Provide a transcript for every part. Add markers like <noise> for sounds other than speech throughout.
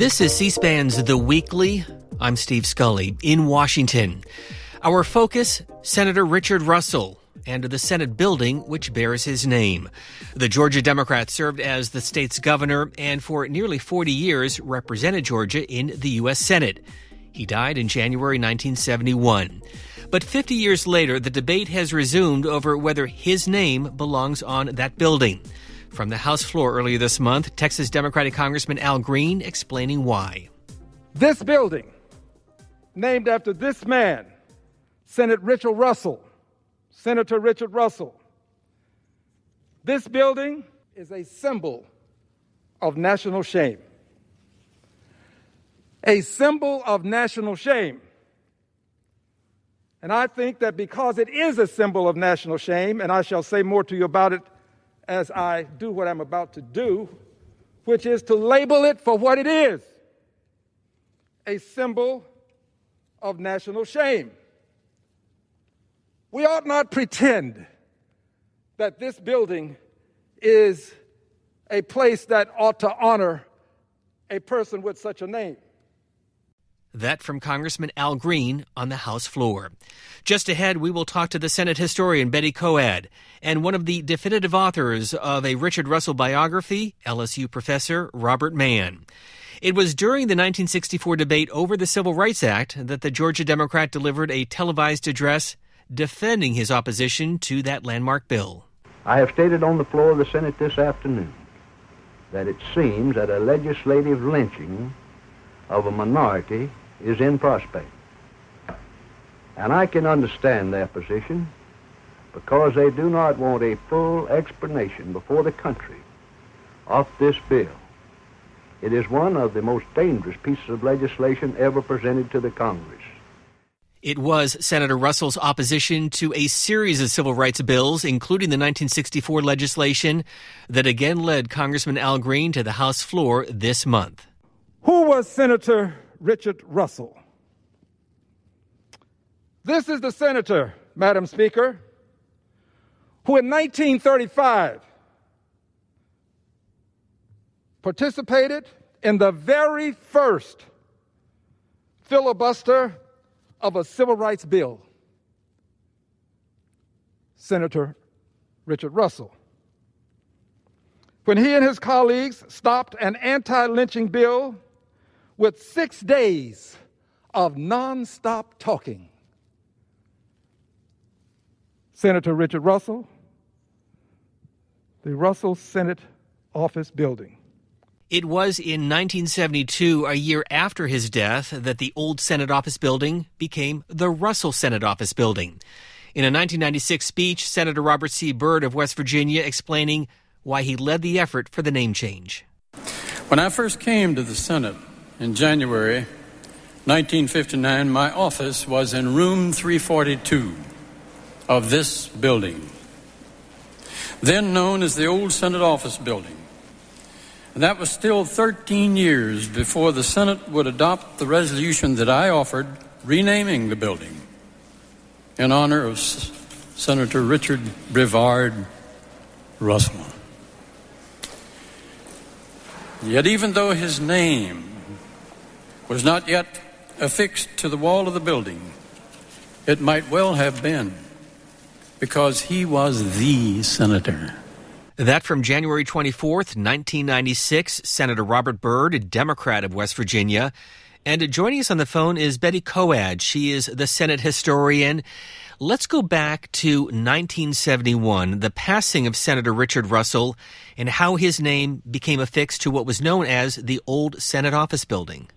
This is C SPAN's The Weekly. I'm Steve Scully in Washington. Our focus Senator Richard Russell and the Senate building which bears his name. The Georgia Democrat served as the state's governor and for nearly 40 years represented Georgia in the U.S. Senate. He died in January 1971. But 50 years later, the debate has resumed over whether his name belongs on that building. From the House floor earlier this month, Texas Democratic Congressman Al Green explaining why. This building, named after this man, Senator Richard Russell, Senator Richard Russell. This building is a symbol of national shame. A symbol of national shame. And I think that because it is a symbol of national shame, and I shall say more to you about it as I do what I'm about to do, which is to label it for what it is a symbol of national shame. We ought not pretend that this building is a place that ought to honor a person with such a name. That from Congressman Al Green on the House floor. Just ahead, we will talk to the Senate historian Betty Koed and one of the definitive authors of a Richard Russell biography, LSU professor Robert Mann. It was during the 1964 debate over the Civil Rights Act that the Georgia Democrat delivered a televised address defending his opposition to that landmark bill. I have stated on the floor of the Senate this afternoon that it seems that a legislative lynching of a minority is in prospect. And I can understand their position because they do not want a full explanation before the country of this bill. It is one of the most dangerous pieces of legislation ever presented to the Congress. It was Senator Russell's opposition to a series of civil rights bills, including the 1964 legislation, that again led Congressman Al Green to the House floor this month. Who was Senator Richard Russell? This is the senator, Madam Speaker, who in 1935 participated in the very first filibuster of a civil rights bill. Senator Richard Russell. When he and his colleagues stopped an anti lynching bill with six days of nonstop talking, Senator Richard Russell, the Russell Senate Office Building. It was in 1972, a year after his death, that the old Senate Office Building became the Russell Senate Office Building. In a 1996 speech, Senator Robert C. Byrd of West Virginia explaining why he led the effort for the name change. When I first came to the Senate in January 1959, my office was in room 342 of this building, then known as the Old Senate Office Building. And that was still 13 years before the Senate would adopt the resolution that I offered renaming the building in honor of S- Senator Richard Brevard Russell. Yet, even though his name was not yet affixed to the wall of the building, it might well have been because he was the senator. That from January 24th, 1996, Senator Robert Byrd, a Democrat of West Virginia. And joining us on the phone is Betty Koed. She is the Senate historian. Let's go back to 1971, the passing of Senator Richard Russell, and how his name became affixed to what was known as the old Senate office building.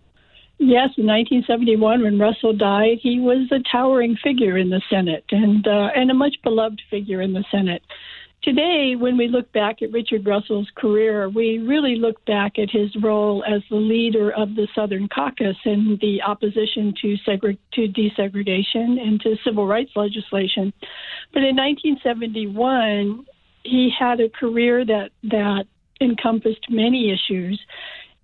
Yes, in 1971, when Russell died, he was a towering figure in the Senate and uh, and a much beloved figure in the Senate. Today, when we look back at Richard Russell's career, we really look back at his role as the leader of the Southern Caucus in the opposition to, segre- to desegregation and to civil rights legislation. But in 1971, he had a career that, that encompassed many issues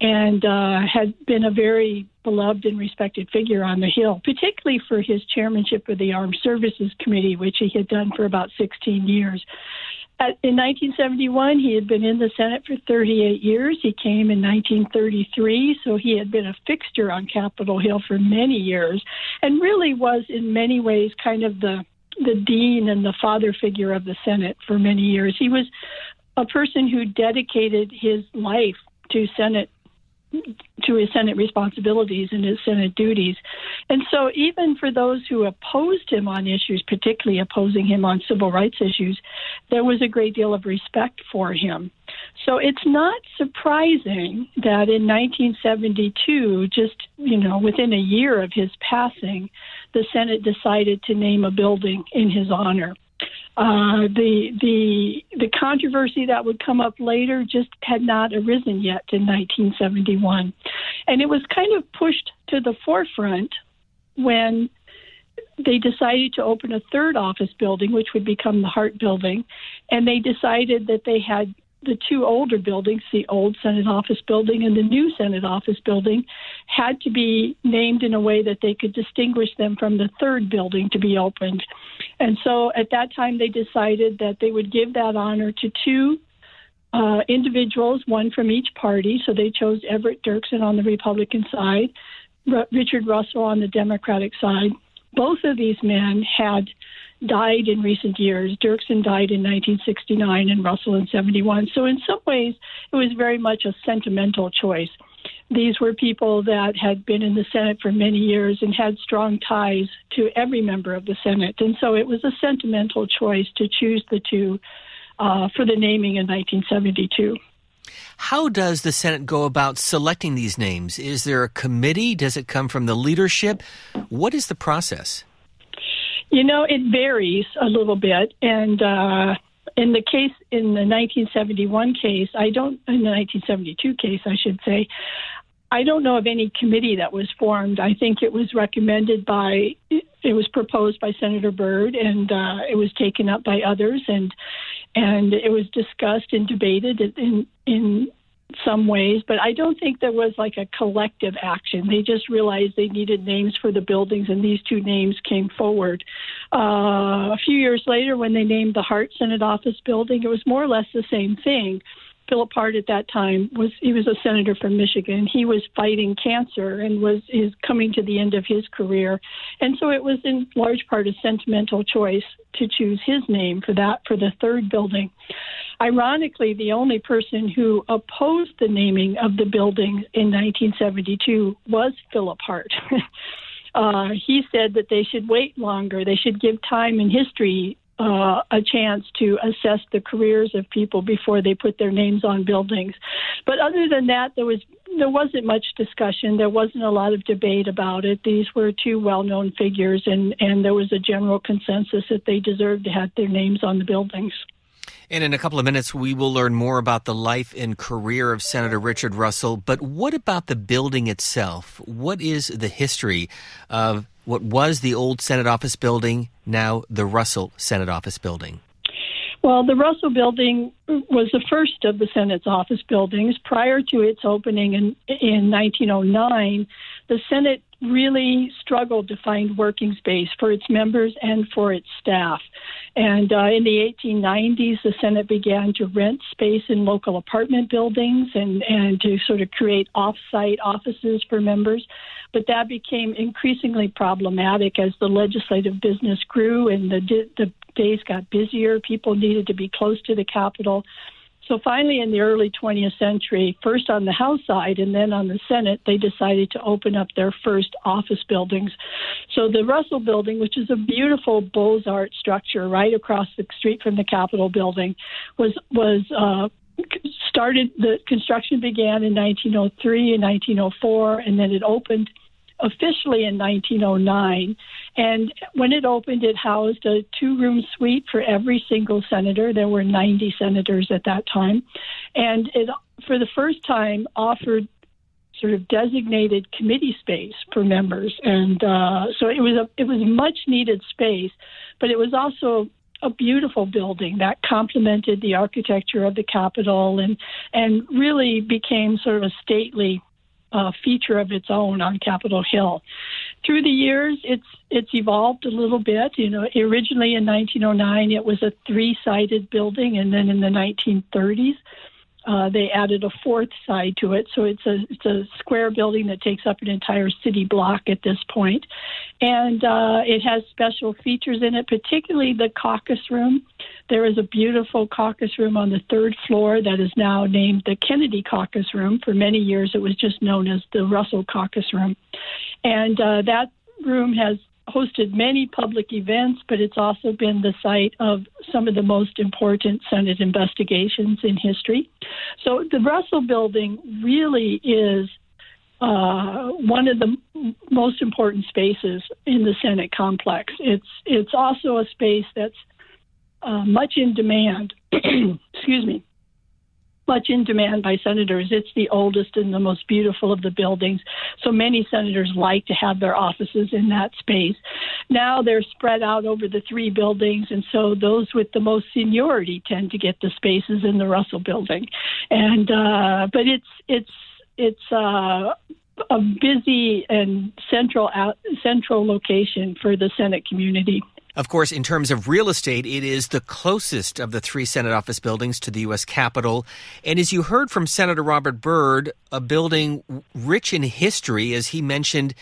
and uh, had been a very beloved and respected figure on the Hill, particularly for his chairmanship of the Armed Services Committee, which he had done for about 16 years. In 1971, he had been in the Senate for 38 years. He came in 1933, so he had been a fixture on Capitol Hill for many years, and really was in many ways kind of the the dean and the father figure of the Senate for many years. He was a person who dedicated his life to Senate to his Senate responsibilities and his Senate duties. And so, even for those who opposed him on issues, particularly opposing him on civil rights issues, there was a great deal of respect for him. So, it's not surprising that in 1972, just you know, within a year of his passing, the Senate decided to name a building in his honor. Uh, the the the controversy that would come up later just had not arisen yet in 1971, and it was kind of pushed to the forefront when they decided to open a third office building, which would become the Hart Building, and they decided that they had the two older buildings, the old Senate office building and the new Senate office building, had to be named in a way that they could distinguish them from the third building to be opened. And so at that time, they decided that they would give that honor to two uh, individuals, one from each party. So they chose Everett Dirksen on the Republican side, R- Richard Russell on the Democratic side. Both of these men had died in recent years. Dirksen died in 1969 and Russell in 71. So, in some ways, it was very much a sentimental choice. These were people that had been in the Senate for many years and had strong ties to every member of the Senate. And so it was a sentimental choice to choose the two uh, for the naming in 1972. How does the Senate go about selecting these names? Is there a committee? Does it come from the leadership? What is the process? You know, it varies a little bit, and uh, in the case in the 1971 case, I don't in the 1972 case, I should say, I don't know of any committee that was formed. I think it was recommended by, it was proposed by Senator Byrd, and uh, it was taken up by others, and and it was discussed and debated in in some ways, but I don't think there was like a collective action. They just realized they needed names for the buildings, and these two names came forward. Uh, a few years later, when they named the Hart Senate Office building, it was more or less the same thing. Philip Hart at that time was he was a senator from Michigan. He was fighting cancer and was is coming to the end of his career, and so it was in large part a sentimental choice to choose his name for that for the third building. Ironically, the only person who opposed the naming of the building in 1972 was Philip Hart. <laughs> uh, he said that they should wait longer. They should give time in history uh, a chance to assess the careers of people before they put their names on buildings. But other than that, there was there wasn't much discussion. There wasn't a lot of debate about it. These were two well-known figures, and and there was a general consensus that they deserved to have their names on the buildings. And in a couple of minutes, we will learn more about the life and career of Senator Richard Russell. But what about the building itself? What is the history of what was the old Senate office building, now the Russell Senate office building? Well, the Russell building was the first of the Senate's office buildings. Prior to its opening in, in 1909, the Senate really struggled to find working space for its members and for its staff. And uh, in the 1890s, the Senate began to rent space in local apartment buildings and, and to sort of create off site offices for members. But that became increasingly problematic as the legislative business grew and the, the days got busier. People needed to be close to the Capitol. So finally, in the early 20th century, first on the House side and then on the Senate, they decided to open up their first office buildings. So the Russell Building, which is a beautiful Beaux Arts structure right across the street from the Capitol building, was was uh, started. The construction began in 1903 and 1904, and then it opened officially in 1909. And when it opened, it housed a two room suite for every single senator. There were 90 senators at that time. And it, for the first time, offered sort of designated committee space for members. And uh, so it was a it was much needed space, but it was also a beautiful building that complemented the architecture of the Capitol and and really became sort of a stately uh, feature of its own on Capitol Hill. through the years, it's it's evolved a little bit. You know, originally in 1909, it was a three-sided building, and then in the 1930s, uh, they added a fourth side to it. So it's a it's a square building that takes up an entire city block at this point, and uh, it has special features in it, particularly the caucus room. There is a beautiful caucus room on the third floor that is now named the Kennedy Caucus Room. For many years, it was just known as the Russell Caucus Room, and uh, that room has hosted many public events, but it's also been the site of some of the most important Senate investigations in history. So the Russell Building really is uh, one of the most important spaces in the Senate complex. It's it's also a space that's uh, much in demand. <clears throat> excuse me much in demand by senators. It's the oldest and the most beautiful of the buildings. So many senators like to have their offices in that space. Now they're spread out over the three buildings, and so those with the most seniority tend to get the spaces in the Russell building. And uh, but it's it's it's uh, a busy and central out, central location for the Senate community. Of course, in terms of real estate, it is the closest of the three Senate office buildings to the U.S. Capitol. And as you heard from Senator Robert Byrd, a building rich in history, as he mentioned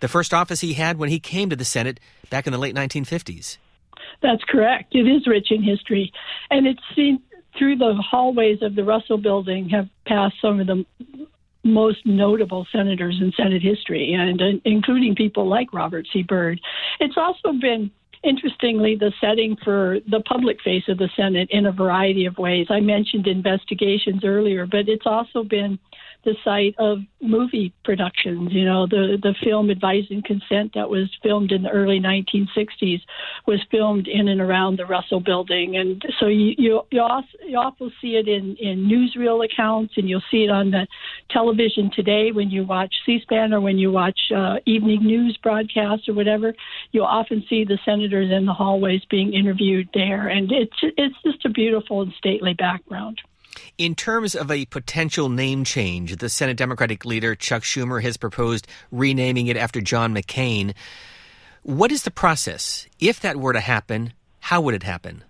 the first office he had when he came to the Senate back in the late 1950s. That's correct. It is rich in history. And it's seen through the hallways of the Russell building have passed some of the most notable senators in Senate history, and uh, including people like Robert C. Byrd. It's also been interestingly, the setting for the public face of the Senate in a variety of ways. I mentioned investigations earlier, but it's also been the site of movie productions. You know, the the film Advice and Consent that was filmed in the early 1960s was filmed in and around the Russell Building, and so you you you also, you also see it in in newsreel accounts, and you'll see it on the television today when you watch C-SPAN or when you watch uh, evening news broadcasts or whatever. You'll often see the senators in the hallways being interviewed there, and it's it's just a beautiful and stately background. In terms of a potential name change, the Senate Democratic leader Chuck Schumer has proposed renaming it after John McCain. What is the process? If that were to happen, how would it happen?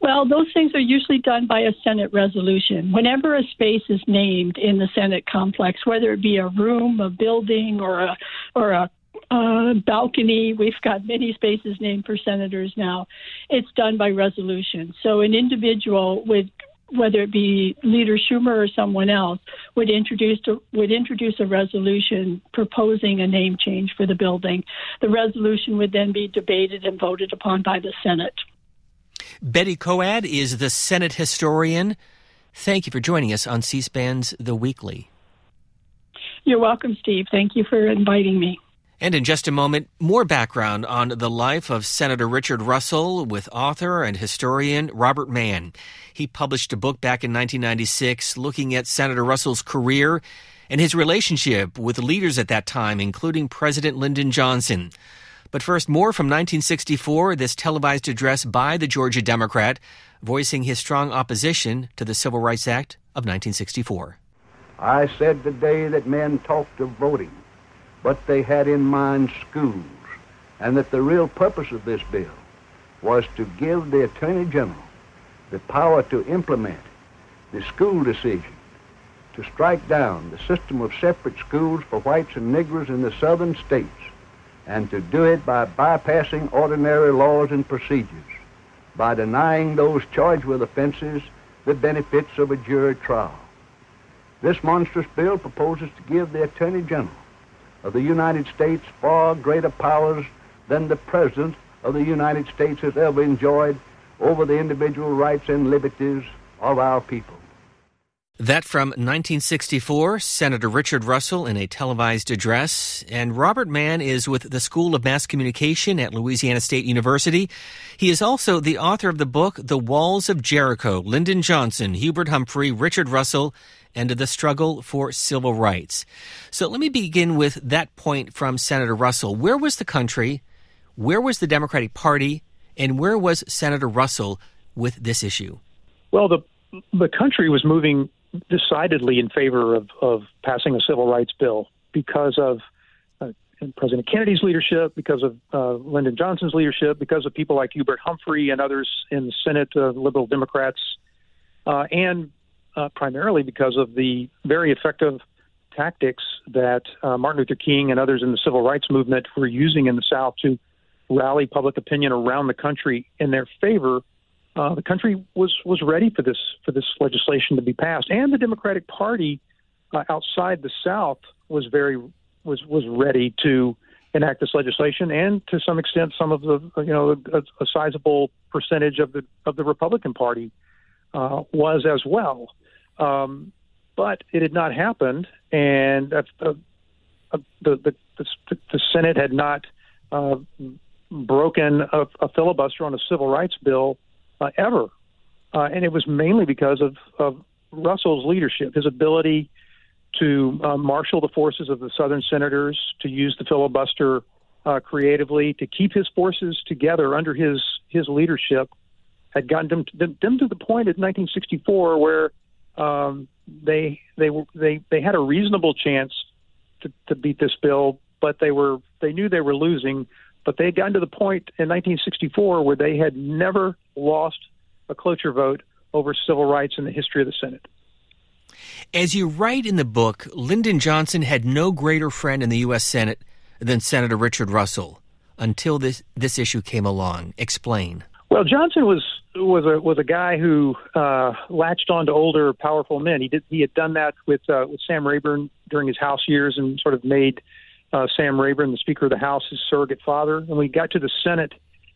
Well, those things are usually done by a Senate resolution. Whenever a space is named in the Senate complex, whether it be a room, a building, or a or a uh, balcony. We've got many spaces named for senators now. It's done by resolution. So an individual would whether it be Leader Schumer or someone else, would introduce a, would introduce a resolution proposing a name change for the building. The resolution would then be debated and voted upon by the Senate. Betty Koed is the Senate historian. Thank you for joining us on C-SPAN's The Weekly. You're welcome, Steve. Thank you for inviting me. And in just a moment, more background on the life of Senator Richard Russell with author and historian Robert Mann. He published a book back in 1996 looking at Senator Russell's career and his relationship with leaders at that time, including President Lyndon Johnson. But first, more from 1964, this televised address by the Georgia Democrat, voicing his strong opposition to the Civil Rights Act of 1964. I said today that men talked of voting but they had in mind schools, and that the real purpose of this bill was to give the Attorney General the power to implement the school decision, to strike down the system of separate schools for whites and Negroes in the southern states, and to do it by bypassing ordinary laws and procedures, by denying those charged with offenses the benefits of a jury trial. This monstrous bill proposes to give the Attorney General of the United States far greater powers than the President of the United States has ever enjoyed over the individual rights and liberties of our people. That from 1964, Senator Richard Russell in a televised address. And Robert Mann is with the School of Mass Communication at Louisiana State University. He is also the author of the book, The Walls of Jericho Lyndon Johnson, Hubert Humphrey, Richard Russell, and the struggle for civil rights. So let me begin with that point from Senator Russell. Where was the country? Where was the Democratic Party? And where was Senator Russell with this issue? Well, the the country was moving decidedly in favor of, of passing a civil rights bill because of uh, President Kennedy's leadership, because of uh, Lyndon Johnson's leadership, because of people like Hubert Humphrey and others in the Senate, uh, liberal Democrats, uh, and uh, primarily because of the very effective tactics that uh, Martin Luther King and others in the civil rights movement were using in the South to rally public opinion around the country in their favor. Uh, the country was was ready for this for this legislation to be passed, and the Democratic Party uh, outside the South was very was was ready to enact this legislation, and to some extent, some of the you know a, a sizable percentage of the of the Republican Party uh, was as well. Um, but it had not happened, and uh, uh, the, the, the the Senate had not uh, broken a, a, filibuster on a civil rights bill uh, ever, uh, and it was mainly because of, of Russell's leadership, his ability to uh, marshal the forces of the Southern senators, to use the filibuster uh, creatively, to keep his forces together under his his leadership, had gotten them to, them to the point in 1964 where um, they they they they had a reasonable chance to, to beat this bill, but they were they knew they were losing. But they had gotten to the point in 1964 where they had never lost a cloture vote over civil rights in the history of the Senate. As you write in the book, Lyndon Johnson had no greater friend in the U.S. Senate than Senator Richard Russell until this, this issue came along. Explain. Well, Johnson was was a was a guy who uh, latched on to older, powerful men. He did he had done that with uh, with Sam Rayburn during his House years, and sort of made uh, Sam Rayburn, the Speaker of the House, his surrogate father. And when he got to the Senate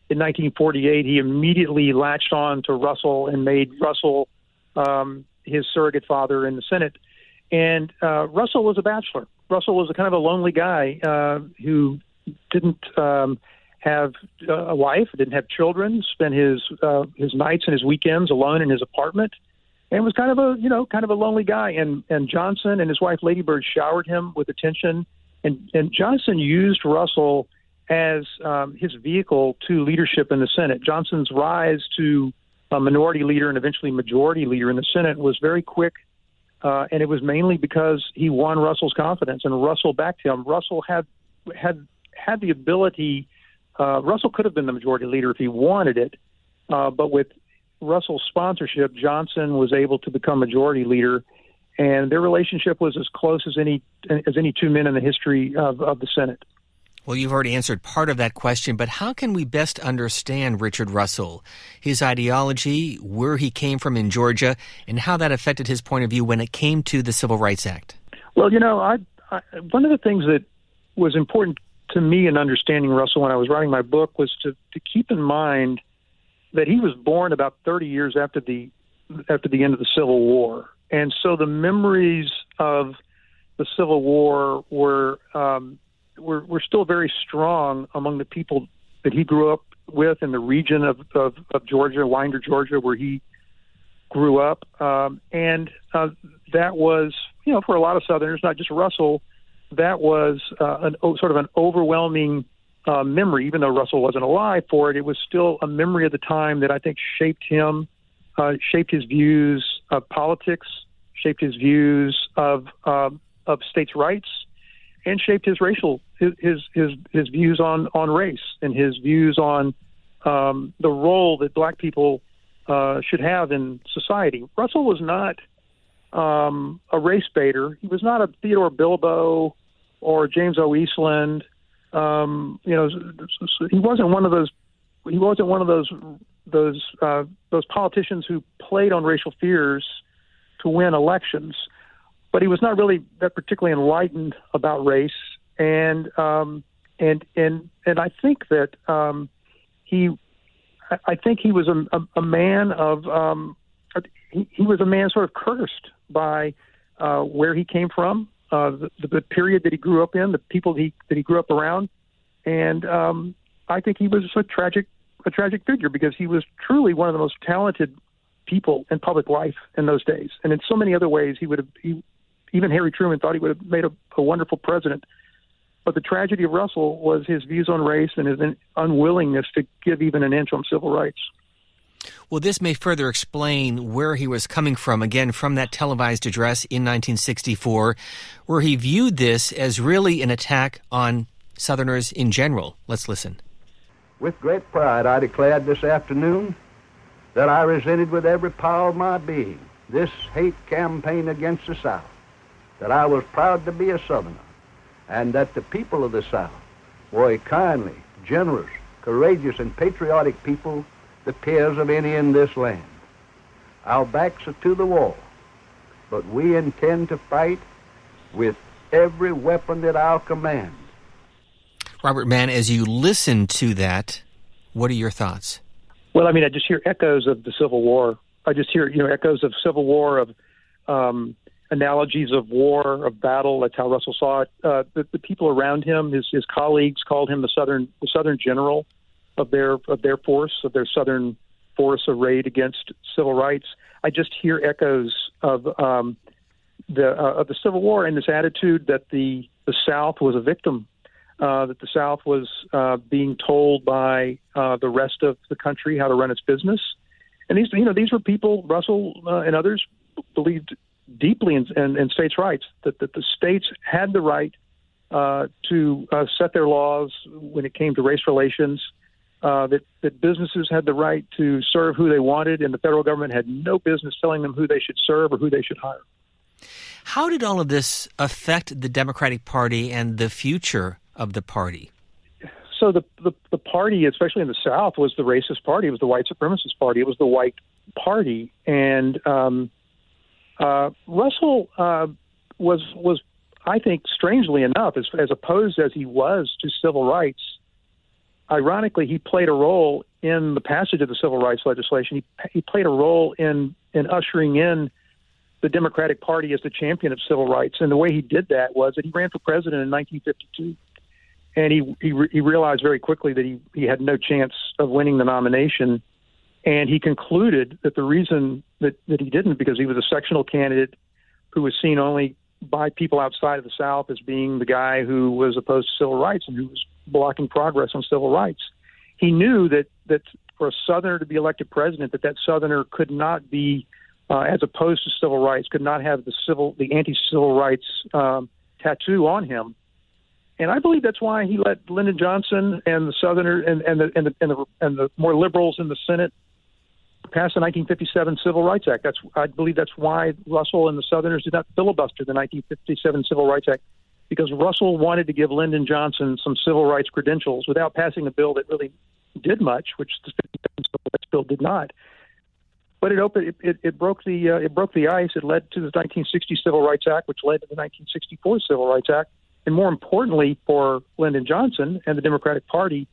in 1948, he immediately latched on to Russell and made Russell um, his surrogate father in the Senate. And uh, Russell was a bachelor. Russell was a kind of a lonely guy uh, who didn't um, have uh, a wife, didn't have children, spent his uh, his nights and his weekends alone in his apartment, and was kind of a you know kind of a lonely guy. And and Johnson and his wife Lady Bird showered him with attention, and and Johnson used Russell as um, his vehicle to leadership in the Senate. Johnson's rise to a minority leader and eventually majority leader in the Senate was very quick, uh, and it was mainly because he won Russell's confidence and Russell backed him. Russell had had had the ability. Uh, Russell could have been the majority leader if he wanted it, uh, but with Russell's sponsorship, Johnson was able to become majority leader, and their relationship was as close as any as any two men in the history of, of the Senate. Well, you've already answered part of that question, but how can we best understand Richard Russell, his ideology, where he came from in Georgia, and how that affected his point of view when it came to the Civil Rights Act? Well, you know, I, I, one of the things that was important to me in understanding Russell when I was writing my book was to, to keep in mind that he was born about 30 years after the after the end of the Civil War, and so the memories of the Civil War were um, were, were still very strong among the people that he grew up with in the region of, of, of Georgia, Winder, Georgia, where he grew up. Um, and uh, that was, you know, for a lot of Southerners, not just Russell, that was uh, an, sort of an overwhelming uh, memory. Even though Russell wasn't alive for it, it was still a memory of the time that I think shaped him, uh, shaped his views of politics, shaped his views of uh, of states' rights, and shaped his racial his his his views on on race and his views on um, the role that black people uh, should have in society. Russell was not um, a race baiter. He was not a Theodore Bilbo or James O. Eastland. Um, you know, he wasn't one of those. He wasn't one of those those uh, those politicians who played on racial fears to win elections. But he was not really that particularly enlightened about race, and um, and and and I think that um, he, I think he was a, a, a man of, um, he, he was a man sort of cursed by uh, where he came from, uh, the, the period that he grew up in, the people that he that he grew up around, and um, I think he was a tragic a tragic figure because he was truly one of the most talented people in public life in those days, and in so many other ways he would have he even Harry Truman thought he would have made a, a wonderful president. But the tragedy of Russell was his views on race and his unwillingness to give even an inch on civil rights. Well, this may further explain where he was coming from, again, from that televised address in 1964, where he viewed this as really an attack on Southerners in general. Let's listen. With great pride, I declared this afternoon that I resented with every power of my being this hate campaign against the South, that I was proud to be a Southerner, and that the people of the South were a kindly, generous, courageous, and patriotic people, the peers of any in this land. Our backs are to the wall, but we intend to fight with every weapon at our command. Robert Mann, as you listen to that, what are your thoughts? Well, I mean, I just hear echoes of the Civil War. I just hear, you know, echoes of Civil War, of um, analogies of war, of battle. That's how Russell saw it. Uh, the, the people around him, his, his colleagues, called him the Southern the Southern general of their of their force, of their Southern force arrayed against civil rights. I just hear echoes of um, the uh, of the Civil War and this attitude that the the South was a victim, uh, that the South was uh, being told by uh, the rest of the country how to run its business. And these, you know, these were people Russell uh, and others believed deeply in, in, in states' rights that, that the states had the right uh, to set their laws when it came to race relations. That that businesses had the right to serve who they wanted, and the federal government had no business telling them who they should serve or who they should hire. How did all of this affect the Democratic Party and the future of the party? So the, the the party, especially in the South, was the racist party. It was the white supremacist party. It was the white party, and um, uh, Russell uh, was was I think strangely enough, as, as opposed as he was to civil rights, ironically, he played a role in the passage of the civil rights legislation. He, he played a role in in ushering in the Democratic Party as the champion of civil rights. And the way he did that was that he ran for president in 1952, and he he, re- he realized very quickly that he he had no chance of winning the nomination. And he concluded that the reason that, that he didn't, because he was a sectional candidate who was seen only by people outside of the South as being the guy who was opposed to civil rights and who was blocking progress on civil rights. He knew that that for a Southerner to be elected president, that that Southerner could not be, uh, as opposed to civil rights, could not have the civil, the anti-civil rights um, tattoo on him. And I believe that's why he let Lyndon Johnson and the Southerner and, and the and the and the, and the more liberals in the Senate pass the 1957 Civil Rights Act. That's I believe that's why Russell and the Southerners did not filibuster the 1957 Civil Rights Act because Russell wanted to give Lyndon Johnson some civil rights credentials without passing a bill that really did much, which the 57 Civil Rights Bill did not. But it opened, it, it, it broke the uh, it broke the ice. It led to the 1960 Civil Rights Act, which led to the 1964 Civil Rights Act, and more importantly for Lyndon Johnson and the Democratic Party,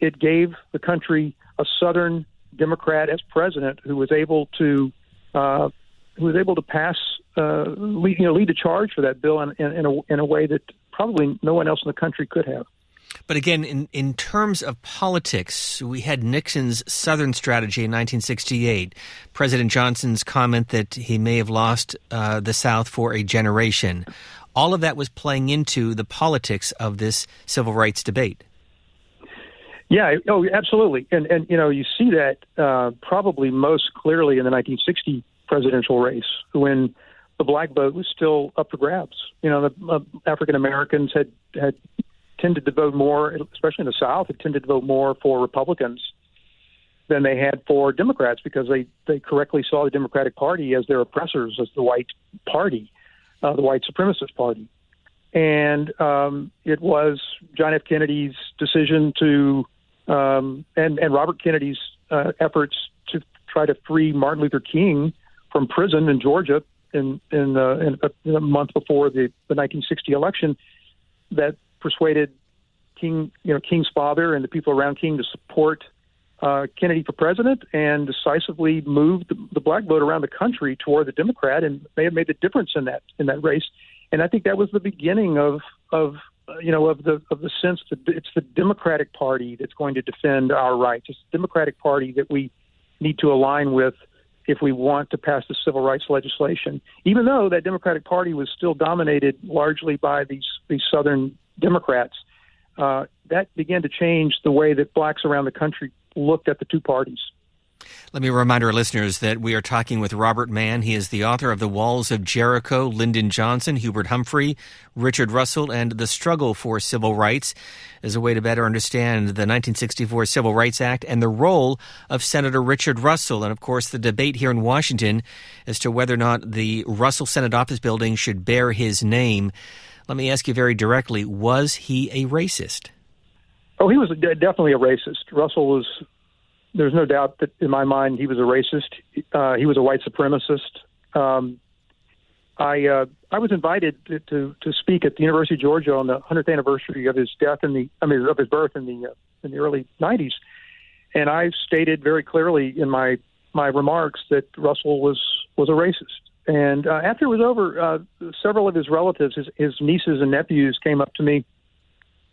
it gave the country a Southern Democrat as president who was able to uh, who was able to pass uh, lead, you know lead the charge for that bill in, in, in, a, in a way that probably no one else in the country could have. But again, in, in terms of politics, we had Nixon's Southern strategy in 1968, President Johnson's comment that he may have lost uh, the South for a generation. All of that was playing into the politics of this civil rights debate. Yeah, oh, absolutely, and and you know you see that uh, probably most clearly in the 1960 presidential race when the black vote was still up for grabs. You know, the uh, African Americans had had tended to vote more, especially in the South, had tended to vote more for Republicans than they had for Democrats because they they correctly saw the Democratic Party as their oppressors, as the white party, uh, the white supremacist party. And um, it was John F. Kennedy's decision to um, and and Robert Kennedy's uh, efforts to try to free Martin Luther King from prison in Georgia in in, uh, in, a, in a month before the, the 1960 election that persuaded King, you know, King's father and the people around King to support uh, Kennedy for president and decisively moved the, the black vote around the country toward the Democrat and may have made the difference in that in that race. And I think that was the beginning of of uh, you know, of the of the sense that it's the Democratic Party that's going to defend our rights. It's the Democratic Party that we need to align with if we want to pass the civil rights legislation. Even though that Democratic Party was still dominated largely by these these Southern Democrats, uh, that began to change the way that blacks around the country looked at the two parties. Let me remind our listeners that we are talking with Robert Mann. He is the author of The Walls of Jericho, Lyndon Johnson, Hubert Humphrey, Richard Russell, and The Struggle for Civil Rights as a way to better understand the 1964 Civil Rights Act and the role of Senator Richard Russell. And of course, the debate here in Washington as to whether or not the Russell Senate office building should bear his name. Let me ask you very directly was he a racist? He was definitely a racist. Russell was there's no doubt that in my mind he was a racist. Uh, he was a white supremacist. Um, I uh, I was invited to, to, to speak at the University of Georgia on the 100th anniversary of his death in the I mean of his birth in the uh, in the early 90s, and I stated very clearly in my my remarks that Russell was was a racist. And uh, after it was over, uh, several of his relatives, his, his nieces and nephews, came up to me,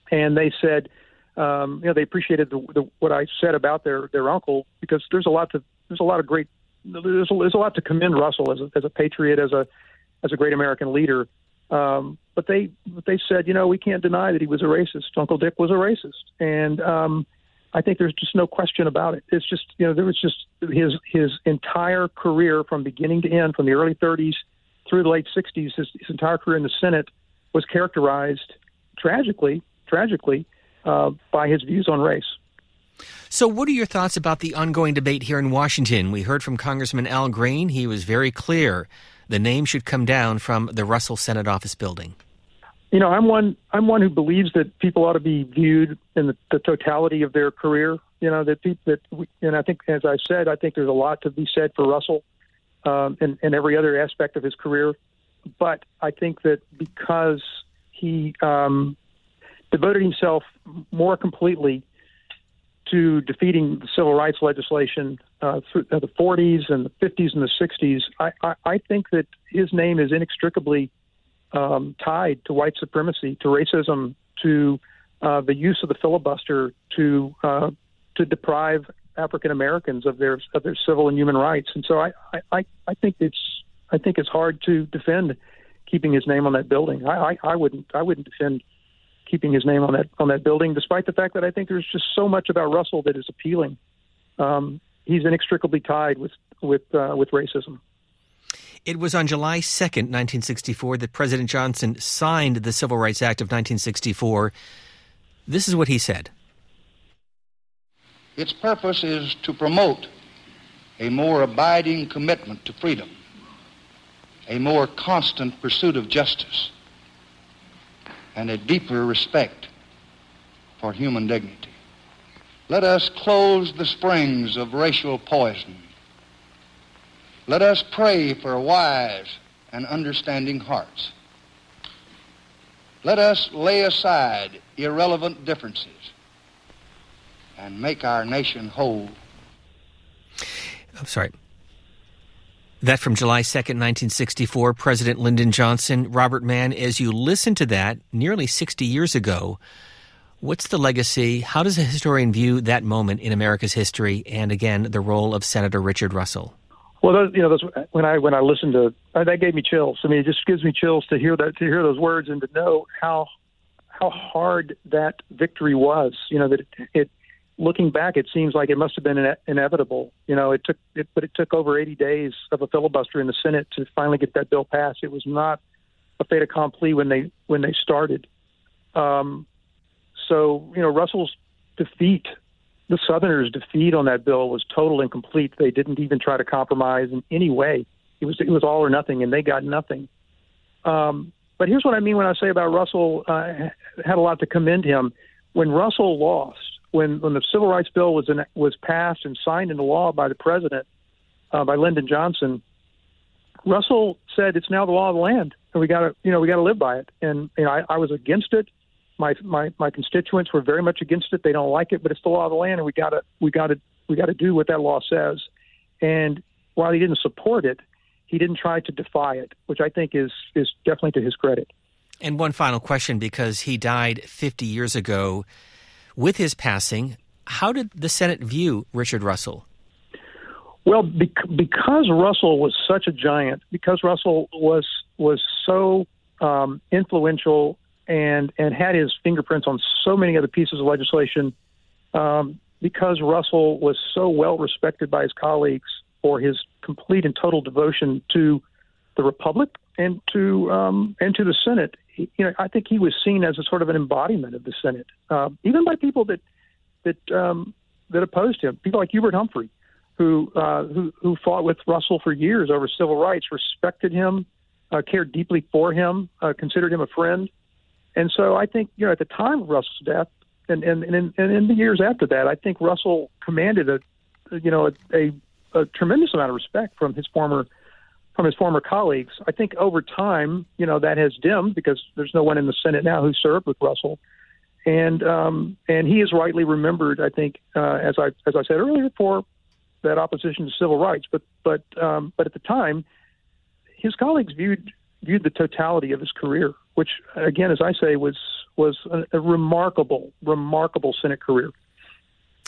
and they said, um, you know, they appreciated the, the, what I said about their their uncle because there's a lot to there's a lot of great there's a, there's a lot to commend Russell as a, as a patriot as a as a great American leader. Um, but they but they said, you know, we can't deny that he was a racist. Uncle Dick was a racist, and um, I think there's just no question about it. It's just you know there was just his his entire career from beginning to end, from the early 30s through the late 60s, his, his entire career in the Senate was characterized tragically, tragically uh, by his views on race. So, what are your thoughts about the ongoing debate here in Washington? We heard from Congressman Al Green. He was very clear the name should come down from the Russell Senate office building. You know, I'm one. I'm one who believes that people ought to be viewed in the, the totality of their career. You know that people that, we, and I think, as I said, I think there's a lot to be said for Russell um, and, and every other aspect of his career. But I think that because he um, devoted himself more completely to defeating the civil rights legislation uh, through uh, the 40s and the 50s and the 60s, I, I, I think that his name is inextricably um, tied to white supremacy, to racism, to uh, the use of the filibuster to uh, to deprive African Americans of their of their civil and human rights. And so I, I, I think it's I think it's hard to defend keeping his name on that building. I, I, I wouldn't I wouldn't defend keeping his name on that on that building, despite the fact that I think there's just so much about Russell that is appealing. Um, he's inextricably tied with with uh, with racism. It was on July 2nd, 1964, that President Johnson signed the Civil Rights Act of 1964. This is what he said. Its purpose is to promote a more abiding commitment to freedom, a more constant pursuit of justice, and a deeper respect for human dignity. Let us close the springs of racial poison. Let us pray for wise and understanding hearts. Let us lay aside irrelevant differences and make our nation whole. I'm sorry. That from July 2nd, 1964, President Lyndon Johnson. Robert Mann, as you listen to that nearly 60 years ago, what's the legacy? How does a historian view that moment in America's history and, again, the role of Senator Richard Russell? Well, those, you know, those, when I when I listened to uh, that gave me chills. I mean, it just gives me chills to hear that to hear those words and to know how how hard that victory was. You know that it, it looking back, it seems like it must have been ine- inevitable. You know, it took, it, but it took over 80 days of a filibuster in the Senate to finally get that bill passed. It was not a fait accompli when they when they started. Um, so you know, Russell's defeat, the Southerners' defeat on that bill was total and complete. They didn't even try to compromise in any way. It was it was all or nothing, and they got nothing. Um, but here's what I mean when I say about Russell uh, had a lot to commend him. When Russell lost, when when the civil rights bill was in, was passed and signed into law by the president uh, by Lyndon Johnson, Russell said it's now the law of the land, and we got to you know we got to live by it. And you know, I, I was against it. My my my constituents were very much against it. They don't like it, but it's the law of the land, and we got to we got to we got to do what that law says. And while he didn't support it, he didn't try to defy it, which I think is is definitely to his credit. And one final question, because he died 50 years ago with his passing, how did the Senate view Richard Russell? Well, bec- because Russell was such a giant, because Russell was was so um, influential and and had his fingerprints on so many other pieces of legislation, um, because Russell was so well respected by his colleagues for his complete and total devotion to the republic and to um, and to the Senate. He, you know, I think he was seen as a sort of an embodiment of the Senate, uh, even by people that that um, that opposed him. People like Hubert Humphrey, who uh, who who fought with Russell for years over civil rights, respected him, uh, cared deeply for him, uh, considered him a friend. And so I think you know at the time of Russell's death, and and and in, and in the years after that, I think Russell commanded a you know a, a, a tremendous amount of respect from his former from his former colleagues. I think over time, you know, that has dimmed because there's no one in the Senate now who served with Russell, and um, and he is rightly remembered. I think, uh, as I as I said earlier, for that opposition to civil rights. But but um, but at the time, his colleagues viewed viewed the totality of his career, which again, as I say, was was a, a remarkable remarkable Senate career.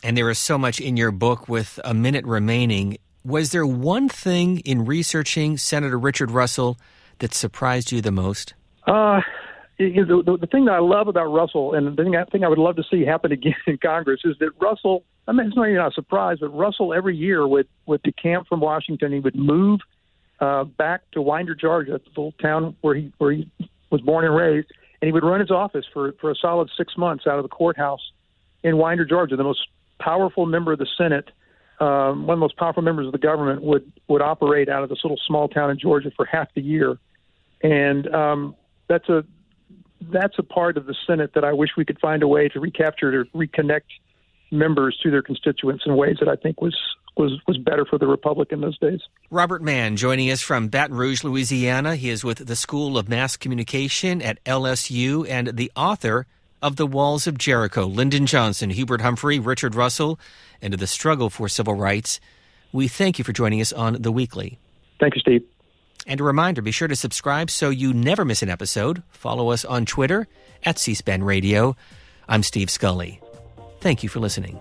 And there is so much in your book. With a minute remaining, was there one thing in researching Senator Richard Russell that surprised you the most? Uh, you know, the, the thing that I love about Russell, and the thing I think I would love to see happen <laughs> again in Congress, is that Russell. I mean, it's not even a surprise, but Russell every year would would decamp from Washington. He would move uh, back to Winder, Georgia, the little town where he where he was born and raised, and he would run his office for for a solid six months out of the courthouse in Winder, Georgia, the most powerful member of the Senate. Um, one of the most powerful members of the government would would operate out of this little small town in Georgia for half the year, and um, that's a that's a part of the Senate that I wish we could find a way to recapture to reconnect members to their constituents in ways that I think was was was better for the republic in those days. Robert Mann joining us from Baton Rouge, Louisiana. He is with the School of Mass Communication at LSU and the author of The Walls of Jericho. Lyndon Johnson, Hubert Humphrey, Richard Russell, and the struggle for civil rights. We thank you for joining us on The Weekly. Thank you, Steve. And a reminder be sure to subscribe so you never miss an episode. Follow us on Twitter at C SPAN Radio. I'm Steve Scully. Thank you for listening.